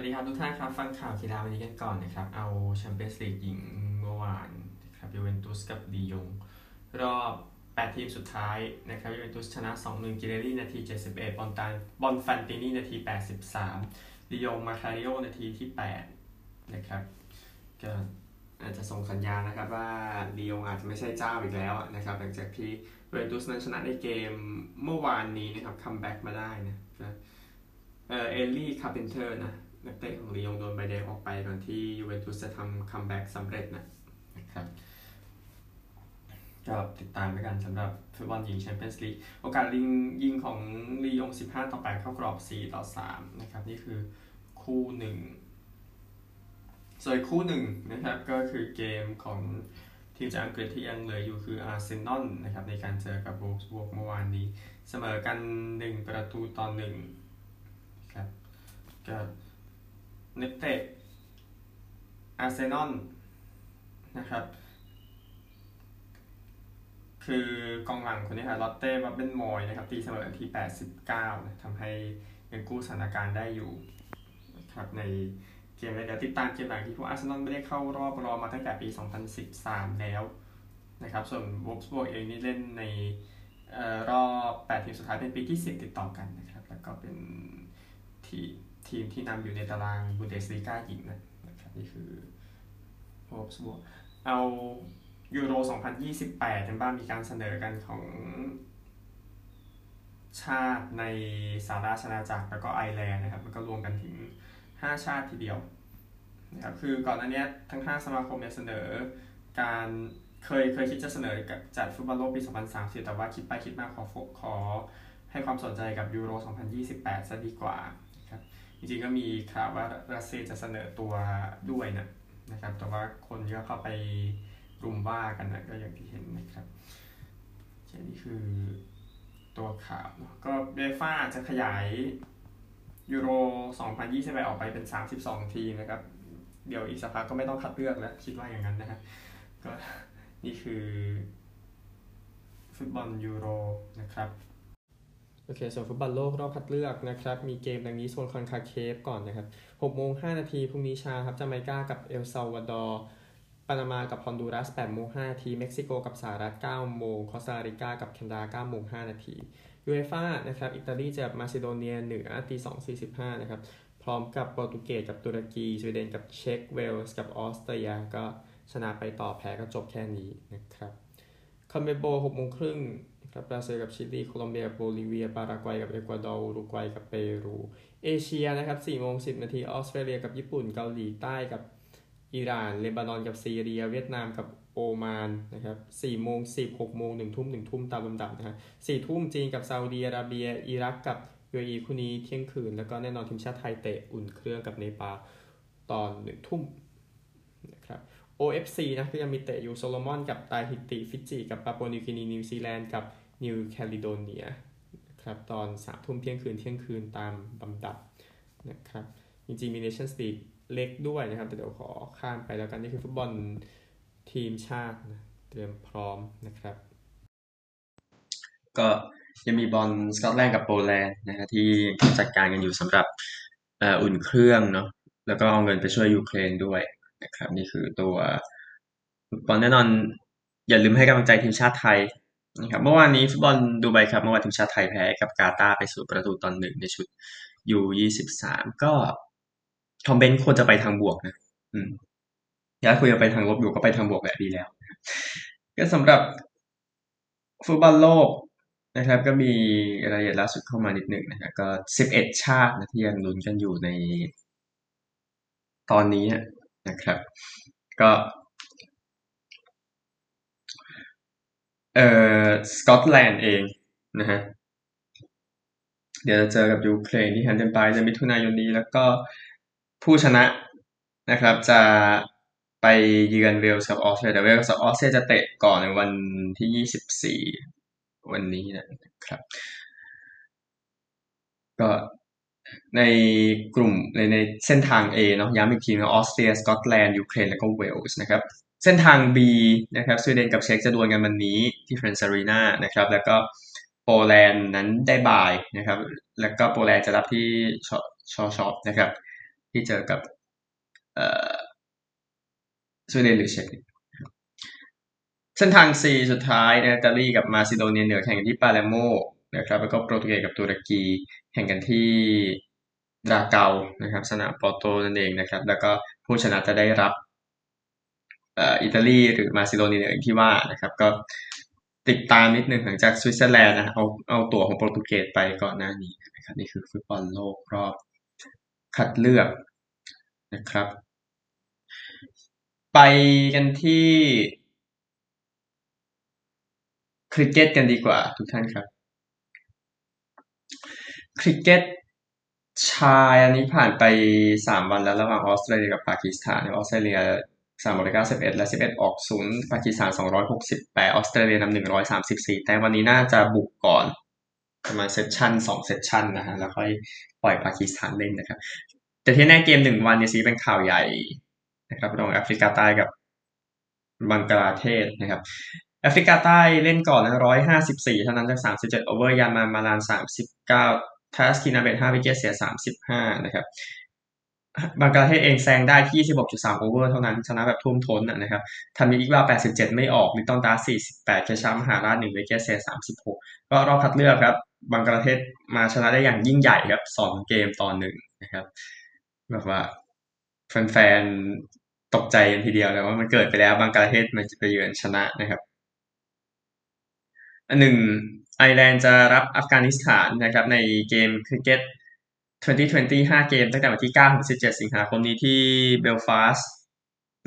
สวัสดีครับทุกท่านครับ ฟังข่าวกีฬาวันนี้กันก่อนนะครับ เอาแชมเปี้ยนส์ลีกหญิงเมื่อวานนะครับยูเวนตุสกับลียง รอบ 8 ทีมสุดท้ายนะครับยูเวนตุสชนะ 2-1 กิเรลลี่นาที 71 บอลตันบอลฟันตินี่นาที 83ลียงมาคาริโอนาทีที่ 8 นะครับก็อาจจะส่งสัญญาณนะครับว่าลียงอาจจะไม่ใช่เจ้าอีกแล้วนะครับหลังจากที่ยูเวนตุสนั้นชนะในเกมเมื่อวานนี้นะครับ comeback มาได้นะเออเอลลี่คาร์เพนเตอร์นะ นักเตะของลียงโดนใบแดงออกไปก่อนที่ยูเวนตุสจะทำ comeback สำเร็จนะครับก็ติดตามไปกันสำหรับฟุตบอลหญิงแชมเปี้ยนส์ลีกโอกาสลิงยิงของลียง 15 ต่อ 8 เข้ากรอบ 4 ต่อ 3 นะครับ นี่คือคู่หนึ่งส่วนคู่หนึ่งนะครับ ก็คือเกมของทีมจากอังกฤษที่ยังเหลืออยู่คืออาร์เซนอลนะครับ ในการเจอกับโวล์ฟสบวร์กเมื่อวานนี้ เสมอกัน 1 ประตูต่อ1ครับก็ นักเตะอาร์เซนอลนะครับ คือกองหลังคนนี้ค่ะลอตเต้บับเบนมอยนะครับ ตีเสมอที่ 89นะทำให้ยังกู้สถานการณ์ได้อยู่นะครับในเกมเดี๋ยวติดตามเกมหลังที่พวกอาร์เซนอลไม่ได้เข้ารอบรอมาตั้งแต่ปี 2013 แล้วนะครับ ส่วนโวล์ฟสบวร์กเองนี่เล่นในรอบ 8 ทีมสุดท้ายเป็นปีที่ 10 ติดต่อกันนะครับ แล้วก็เป็นที ทีมที่นำอยู่ในตารางบุนเดสลีกาหญิงนะครับนี่คือโวล์ฟสบวร์กเอายูโร 2028กันบ้างมีการเสนอกันของชาติในสหราชอาณาจักรแล้วก็ไอร์แลนด์นะครับ มันก็รวมกันถึง 5 ชาติทีเดียวนะครับคือก่อนหน้านี้ทั้ง 5 สมาคมเนี่ยเสนอการเคยเคยคิดจะเสนอจัดฟุตบอลโลกปี 2030 แต่ว่าคิดไปคิดมาขอขอให้ความสนใจกับยูโร 2028 ซะดีกว่าครับ จริงๆก็มีข่าวว่ารัสเซียจะเสนอตัวด้วยนะนะครับ แต่ว่าคนก็เข้าไปรุมว่ากันนะก็อย่างที่เห็นนะครับแค่นี้คือตัวข่าวเนาะก็เบฟ้าจะขยายยูโร 2020ออกไปเป็น 32 ทีมนะครับ เดี๋ยวอีกสักพักก็ไม่ต้องคัดเลือกแล้ว คิดว่าอย่างนั้นนะฮะก็นี่คือ ฟุตบอลยูโรนะครับ โอเค ส่วนฟุตบอลโลกรอบคัดเลือกนะครับ มีเกมดังนี้โซนคอนคาเคฟก่อนนะครับ6โมง5นาทีพรุ่งนี้เช้าครับจาไมกากับเอลซาวาดอร์ปานามากับฮอนดูรัส8โมง5นาที เม็กซิโกกับสหรัฐ9โมงคอสตาริกากับแคนาดาโมง5นาทียูเอฟ่านะครับอิตาลีเจอมาซิโดเนียเหนือตี2 45นะครับพร้อมกับโปรตุเกสกับตุรกีสวีเดนกับเช็กเวลส์กับออสเตรียก็ชนะไปต่อแพ้ก็จบแค่นี้นะครับคอนเมบอล6โมงครึ่ง ครับบราซิลกับชิลีโคลอมเบียโบลิเวีย ปารากวัยกับเอกวาดอร์อุรุกวัยกับเปรู เอเชียนะครับ4โมง10 นาทีออสเตรเลียกับญี่ปุ่นเกาหลีใต้กับอิหร่านเลบานอนกับซีเรีย เวียดนามกับโอมานนะครับ4โมง10 6โมง1ทุ่ม1ทุ่มตามลำดับนะฮะ4ทุ่มจีนกับซาอุดีอาระเบีย อิรักกับยูเออีคู่นี้เที่ยงคืน แล้วก็แน่นอนทีมชาติไทยเตะอุ่นเครื่องกับเนปาลตอน1ทุ่มนะครับ OFC นะก็ยังมีเตะอยู่โซโลมอนกับตาฮิติฟิจิกับปาปัวนิวกินีนิวซีแลนด์กับ นิวแคลิโดเนียครับตอนสามทุ่มเที่ยงคืนเที่ยงคืนตามลำดับนะครับจริงๆมีเนชั่นสตีกเล็กด้วยนะครับ แต่เดี๋ยวขอข้ามไปแล้วกัน นี่คือฟุตบอลทีมชาตินะเตรียมพร้อมนะครับ ก็ยังมีบอลสกอตแลนด์กับโปแลนด์นะฮะที่จัดการกันอยู่สำหรับอุ่นเครื่องเนาะแล้วก็เอาเงินไปช่วยยูเครนด้วยนะครับ นี่คือตัวฟุตบอลแน่นอน อย่าลืมให้กำลังใจทีมชาติไทย นะครับเมื่อวานนี้ฟุตบอลดูไบครับเมื่อวานทีมชาติไทยแพ้กับกาตาไปสู่ประตูตอนหนึ่งในชุดยูยี่สิบสามก็คอมเมนต์ควรจะไปทางบวกนะอืมถ้าคุยไปทางลบอยู่ก็ไปทางบวกแบบดีแล้ว ก็สำหรับฟุตบอลโลกนะครับ ก็มีรายละเอียดล่าสุดเข้ามานิดหนึ่งนะครับก็สิบเอ็ดชาตินะที่ยังลุ้นกันอยู่ในตอนนี้นะครับ ก็ เอ่อ สกอตแลนด์เองนะฮะเดี๋ยวจะเจอกับยูเครนที่แฮมป์เดนไปในมิถุนายนนี้ แล้วก็ผู้ชนะนะครับจะไปเยือนเวลส์กับออสเตรเลียเวลส์กับออสเตรเลียจะเตะก่อนในวันที่ยี่สิบสี่วันนี้นะครับ ก็ในกลุ่มในในเส้นทาง A เนาะย้ำอีกทีนะออสเตรียสกอตแลนด์ยูเครนแล้วก็เวลส์นะครับ เส้นทาง B นะครับสวีเดนกับเช็กจะดวลกันวันนี้ที่เฟรนด์สอารีนานะครับ แล้วก็โปแลนด์นั้นได้บายนะครับ แล้วก็โปแลนด์จะรับที่ชอชอร์ซอฟนะครับ ที่เจอกับสวีเดนหรือเช็กเส้นทาง C สุดท้ายนะอิตาลีกับมาซิโดเนียเหนือแข่งกันที่ปาแลร์โมนะครับ แล้วก็โปรตุเกสกับตุรกีแข่งกันที่ดราเกานะครับ สนามปอโตนั่นเองนะครับ แล้วก็ผู้ชนะจะได้รับ อิตาลีหรือมาซิโดเนียอย่างที่ว่านะครับก็ติดตามนิดนึงหลังจากสวิตเซอร์แลนด์นะเอาเอาตั๋วของโปรตุเกสไปก่อนหน้านี้นะครับนี่คือฟุตบอลโลกรอบคัดเลือกนะครับ ไปกันที่คริกเก็ตกันดีกว่าทุกท่านครับ คริกเก็ตชายอันนี้ผ่านไปสามวันแล้วระหว่างออสเตรเลียกับปากีสถานออสเตรเลีย สามร้อยเก้าสิบเอ็ดและสิบเอ็ดออกศูนย์ปากีสถานสองร้อยหกสิบแปดออสเตรเลียนำหนึ่งร้อยสามสิบสี่แต่วันนี้น่าจะบุกก่อนประมาณ session สอง session นะฮะแล้วค่อยปล่อยปากีสถานเล่นนะครับ แต่ที่แน่เกมหนึ่งวันเนี่ยสิเป็นข่าวใหญ่นะครับระหว่างแอฟริกาใต้กับบังกลาเทศนะครับแอฟริกาใต้เล่นก่อนนะร้อยห้าสิบสี่เท่านั้นจากสามสิบเจ็ดโอเวอร์ยามามาลานสามสิบเก้าทัสกินอาเหม็ดห้า wicket เสียสามสิบห้านะครับ บางกลาเทศเองแซงได้ที่สิบหกจุดสามโอเวอร์เท่านั้น ชนะแบบทุ่มท้นนะครับทำมีอีกว่าแปดสิบเจ็ดไม่ออกลิตอนตาสี่สิบแปดเคชามหาราชหนึ่งวิกเกเสียสามสิบหกก็รอบคัดเลือกครับบางกลาเทศมาชนะได้อย่างยิ่งใหญ่ครับสองเกมต่อหนึ่งนะครับ แบบว่าแฟนๆ ตกใจกันทีเดียวเลยว่ามันเกิดไปแล้วบางกลาเทศมันจะไปเยือนชนะนะครับอันหนึ่งไอร์แลนด์จะรับอัฟกานิสถานนะครับในเกมคริกเก็ต 2020 5 เกมตั้งแต่วันที่9ถึง17 สิงหาคมนี้ที่เบลฟาสต์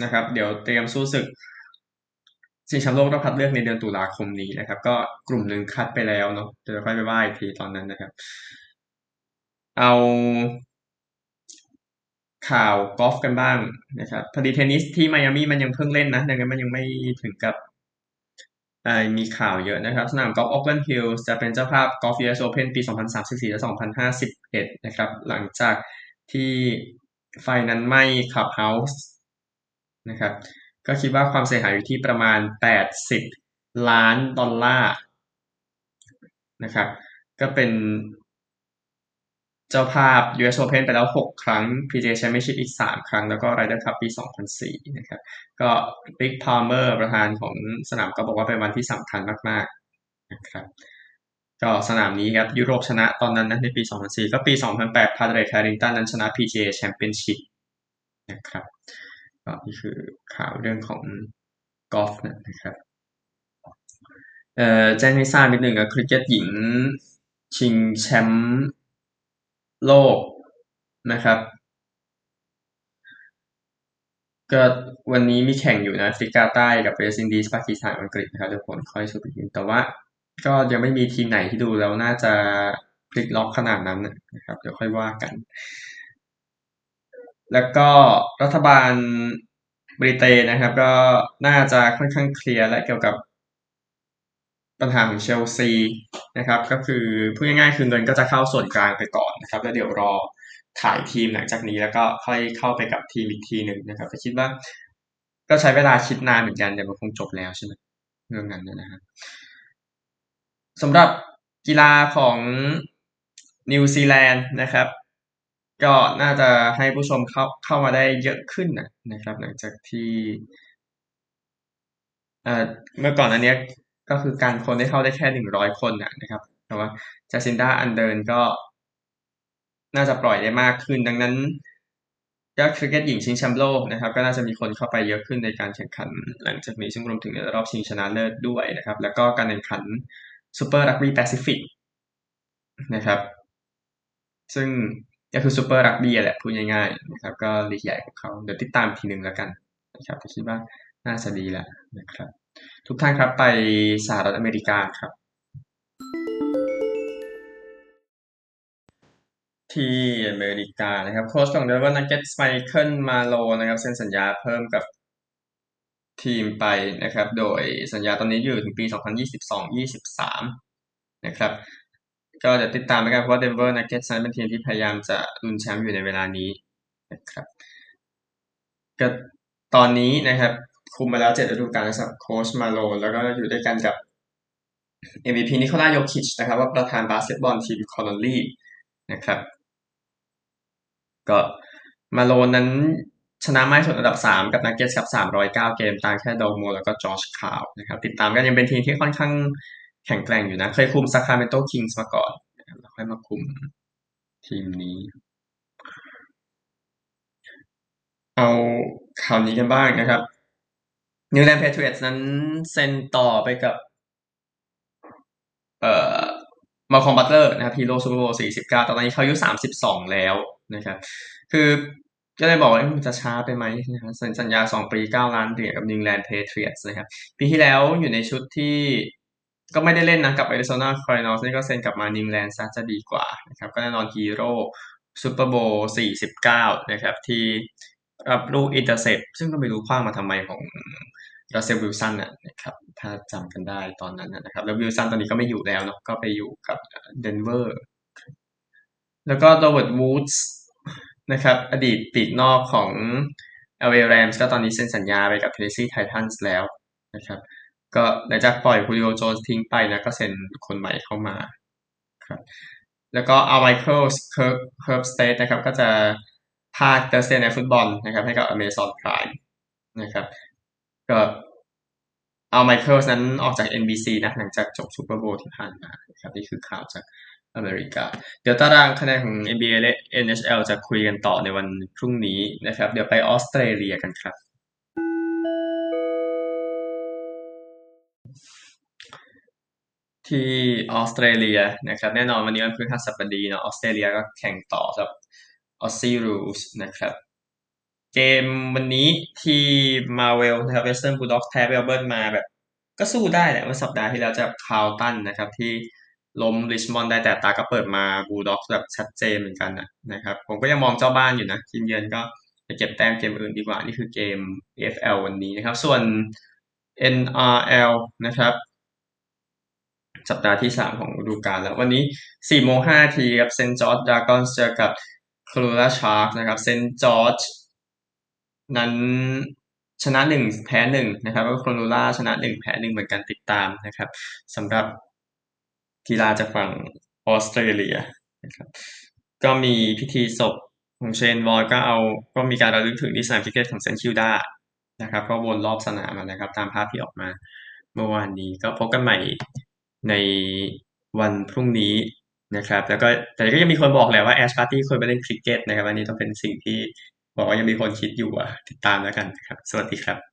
นะครับ เดี๋ยวเตรียมสู้ศึกชิงแชมป์โลกรอบคัดเลือกในเดือนตุลาคมนี้นะครับ ก็กลุ่มหนึ่งคัดไปแล้วเนาะเดี๋ยวค่อยไปว่าอีกทีตอนนั้นนะครับ เอาข่าวกอล์ฟกันบ้างนะครับพอดีเทนนิสที่ไมอามี่มันยังเพิ่งเล่นนะดังนั้นมันยังไม่ถึงกับ มีข่าวเยอะนะครับ สนามกอล์ฟโอ๊คแลนด์ฮิลส์จะเป็นเจ้าภาพกอล์ฟ US Open ปี 2034 และ 2051 นะครับ หลังจากที่ไฟนั้นไหม้คลับเฮาส์นะครับ ก็คิดว่าความเสียหายอยู่ที่ประมาณ 80 ล้านดอลลาร์นะครับ ก็เป็น เจ้าภาพ US Open ไปแล้ว 6 ครั้ง PGA Championship อีก 3 ครั้ง แล้วก็ Ryder Cup ปี 2004 นะครับ ก็ Rick Palmer ประธานของสนามก็บอกว่าเป็นวันที่สำคัญมาก ๆ นะครับก็สนามนี้ครับ ยุโรปชนะตอนนั้นนะในปี 2004 ก็ปี 2008 p a t r i c Harrington นั้นชนะ PGA Championship นะครับก็นี่คือข่าวเรื่องของกอล์ฟนะครับเอ่อแจ้งให้ทราบนิดหนึ่งกับคริกเก็ตหญิงชิงแชมป์ โลกนะครับ ก็วันนี้มีแข่งอยู่นะแอฟริกาใต้กับเวสต์อินดีสปากีสถานอังกฤษนะครับทุกคนค่อยสุดทีแต่ว่าก็ยังไม่มีทีมไหนที่ดูแล้วน่าจะพลิกล็อกขนาดนั้นนะครับ เดี๋ยวค่อยว่ากัน แล้วก็รัฐบาลบริเตนนะครับ ก็น่าจะค่อนข้างเคลียร์และเกี่ยวกับ ปัญหาของเชลซีนะครับก็คือพูดง่ายๆคือเงินก็จะเข้าส่วนกลางไปก่อนนะครับแล้วเดี๋ยวรอถ่ายทีมหลังจากนี้แล้วก็ค่อยเข้าไปกับทีมอีกทีหนึ่งนะครับแต่คิดว่าก็ใช้เวลาคิดนานเหมือนกันแต่มันคงจบแล้วใช่ไหมเรื่องนั้นนะครับสำหรับกีฬาของนิวซีแลนด์นะครับ ก็น่าจะให้ผู้ชมเข้าเข้ามาได้เยอะขึ้นนะครับ หลังจากที่เมื่อก่อนอันนี้ ก็คือการคนได้เข้าได้แค่หนึ่งร้อยคนนะครับ แต่ว่าจาซินดาอาร์เดิร์นก็ น่าจะปล่อยได้มากขึ้น ดังนั้นก็คริกเก็ตหญิงชิงแชมป์โลกนะครับ ก็น่าจะมีคนเข้าไปเยอะขึ้นในการแข่งขัน หลังจากนี้ซึ่งรวมถึงในรอบชิงชนะเลิศด้วยนะครับ แล้วก็การแข่งขันซูเปอร์รักบี้แปซิฟิกนะครับ ซึ่งก็คือซูเปอร์รักบี้แหละพูดง่ายๆนะครับ ก็ลีกใหญ่ของเขาเดี๋ยวติดตามทีหนึ่งแล้วกันนะครับคิดว่าน่าจะดีแล้วนะครับ ทุกท่านครับไปสหรัฐอเมริกาครับ ที่อเมริกานะครับ โค้ชของเดนเวอร์นักเก็ตสไมเคิลมาโลนนะครับ เซ็นสัญญาเพิ่มกับทีมไปนะครับ โดยสัญญาตอนนี้อยู่ถึงปี 2022-23 นะครับ ก็เดี๋ยวติดตามนะครับเพราะว่าเดนเวอร์นักเก็ตนั้นเป็นทีมที่พยายามจะลุ้นแชมป์อยู่ในเวลานี้นะครับก็ตอนนี้นะครับ คุมมาแล้วเจ็ดฤดูกาลสำหรับโค้ชมาโลนแล้วก็อยู่ด้วยกันกับ MVP นิโคลาโยคิชนะครับ ว่าประธานบาสเกตบอลทีมคอนอลลี่นะครับ ก็มาโลนนั้นชนะมากสุดอันดับ 3 กับนักเก็ตครับ309 เกมตามแค่ดั๊กโมแล้วก็จอร์จคาร์ลนะครับ ติดตามกันยังเป็นทีมที่ค่อนข้างแข็งแกร่งอยู่นะ เคยคุมซาคราเมนโตคิงส์มาก่อนแล้วค่อยมาคุมทีมนี้ เอาข่าวนี้กันบ้างนะครับ นิวอิงแลนด์แพทริออตส์นั้นเซ็นต่อไปกับเอ่อมัลคอล์มบัตเลอร์นะครับฮีโร่ซูเปอร์โบว์49ตอนนี้เขาอายุ32แล้วนะครับ คือก็เลยบอกว่ามันจะช้าไปไหมนะครับสัญสัญญา2ปี9ล้านเหรียญกับนิวอิงแลนด์แพทริออตส์นะครับ ปีที่แล้วอยู่ในชุดที่ก็ไม่ได้เล่นนะกับ Arizona Cardinals นี่ก็เซ็นกลับมานิวอิงแลนด์ซะจะดีกว่านะครับ ก็แน่นอนฮีโร่ซูเปอร์โบว์49นะครับ ที่รับลูก intercept ซึ่งก็ไม่รู้ขว้างมาทำไมของ รัสเซลวิลสันนะครับถ้าจำกันได้ตอนนั้นนะครับแล้ววิลสันตอนนี้ก็ไม่อยู่แล้วเนาะก็ไปอยู่กับเดนเวอร์แล้วก็โรเบิร์ตวูดส์นะครับอดีตปีกนอกของ LA Rams ก็ตอนนี้เซ็นสัญญาไปกับ Tennessee Titans แล้วนะครับก็หลังจากปล่อย Julio Jones ทิ้งไปนะก็เซ็นคนใหม่เข้ามาครับแล้วก็เอาไมเคิลเคิร์กเฮิร์บสตรีตนะครับก็จะพากย์ Thursday Night Football นะครับให้กับ Amazon Prime นะครับ ก็เอาไมเคิลนั้นออกจาก NBC นะหลังจากจบซูเปอร์โบว์ที่ผ่านมาครับนี่คือข่าวจากอเมริกา เดี๋ยวตารางคะแนนของ NBA และ NHL จะคุยกันต่อในวันพรุ่งนี้นะครับ เดี๋ยวไปออสเตรเลียกันครับ ที่ออสเตรเลียนะครับ แน่นอนวันนี้วันพฤหัสบดีเนาะออสเตรเลียก็แข่งต่อกับ Aussie rules นะครับ เกมวันนี้ที่มาร์เวลนะครับเวสเทิร์นบูลด็อกแพ้เมลเบิร์นมาแบบ ก็สู้ได้แหละเมื่อสัปดาห์ที่แล้วเจอคาร์ลตันนะครับ ที่ล้มริชมอนด์ได้แต่ตาก็เปิดมาบูลด็อกแบบชัดเจนเหมือนกันนะนะครับ ผมก็ยังมองเจ้าบ้านอยู่นะทีมเยือนก็ไปเก็บแต้มเกมอื่นดีกว่า นี่คือเกม AFL วันนี้นะครับ ส่วน NRL นะครับสัปดาห์ที่ 3 ของฤดูกาลแล้ว วันนี้4โมง5ทีครับเซนต์จอร์จดรากอนส์เจอกับโครนัลลาชาร์กส์นะครับเซนต์จอร์จ นั้นชนะ1แพ้1นะครับแล้วก็โครนัลลาชนะ1แพ้1เหมือนกันติดตามนะครับสำหรับกีฬาจากฝั่งออสเตรเลียนะครับก็มีพิธีศพของเชนวอร์นก็เอาก็มีการระลึกถึงที่สนามคริกเก็ตของเซนต์คิลดานะครับก็วนรอบสนามนะครับ ตามภาพที่ออกมาเมื่อวานนี้ก็พบกันใหม่ในวันพรุ่งนี้นะครับ แล้วก็แต่ก็ยังมีคนบอกแหละว่าแอชบาร์ตี้ควรไปเล่นคริกเก็ตนะครับอันนี้ต้องเป็นสิ่งที่ บอกว่ายังมีคนคิดอยู่อะ ติดตามแล้วกันครับ สวัสดีครับ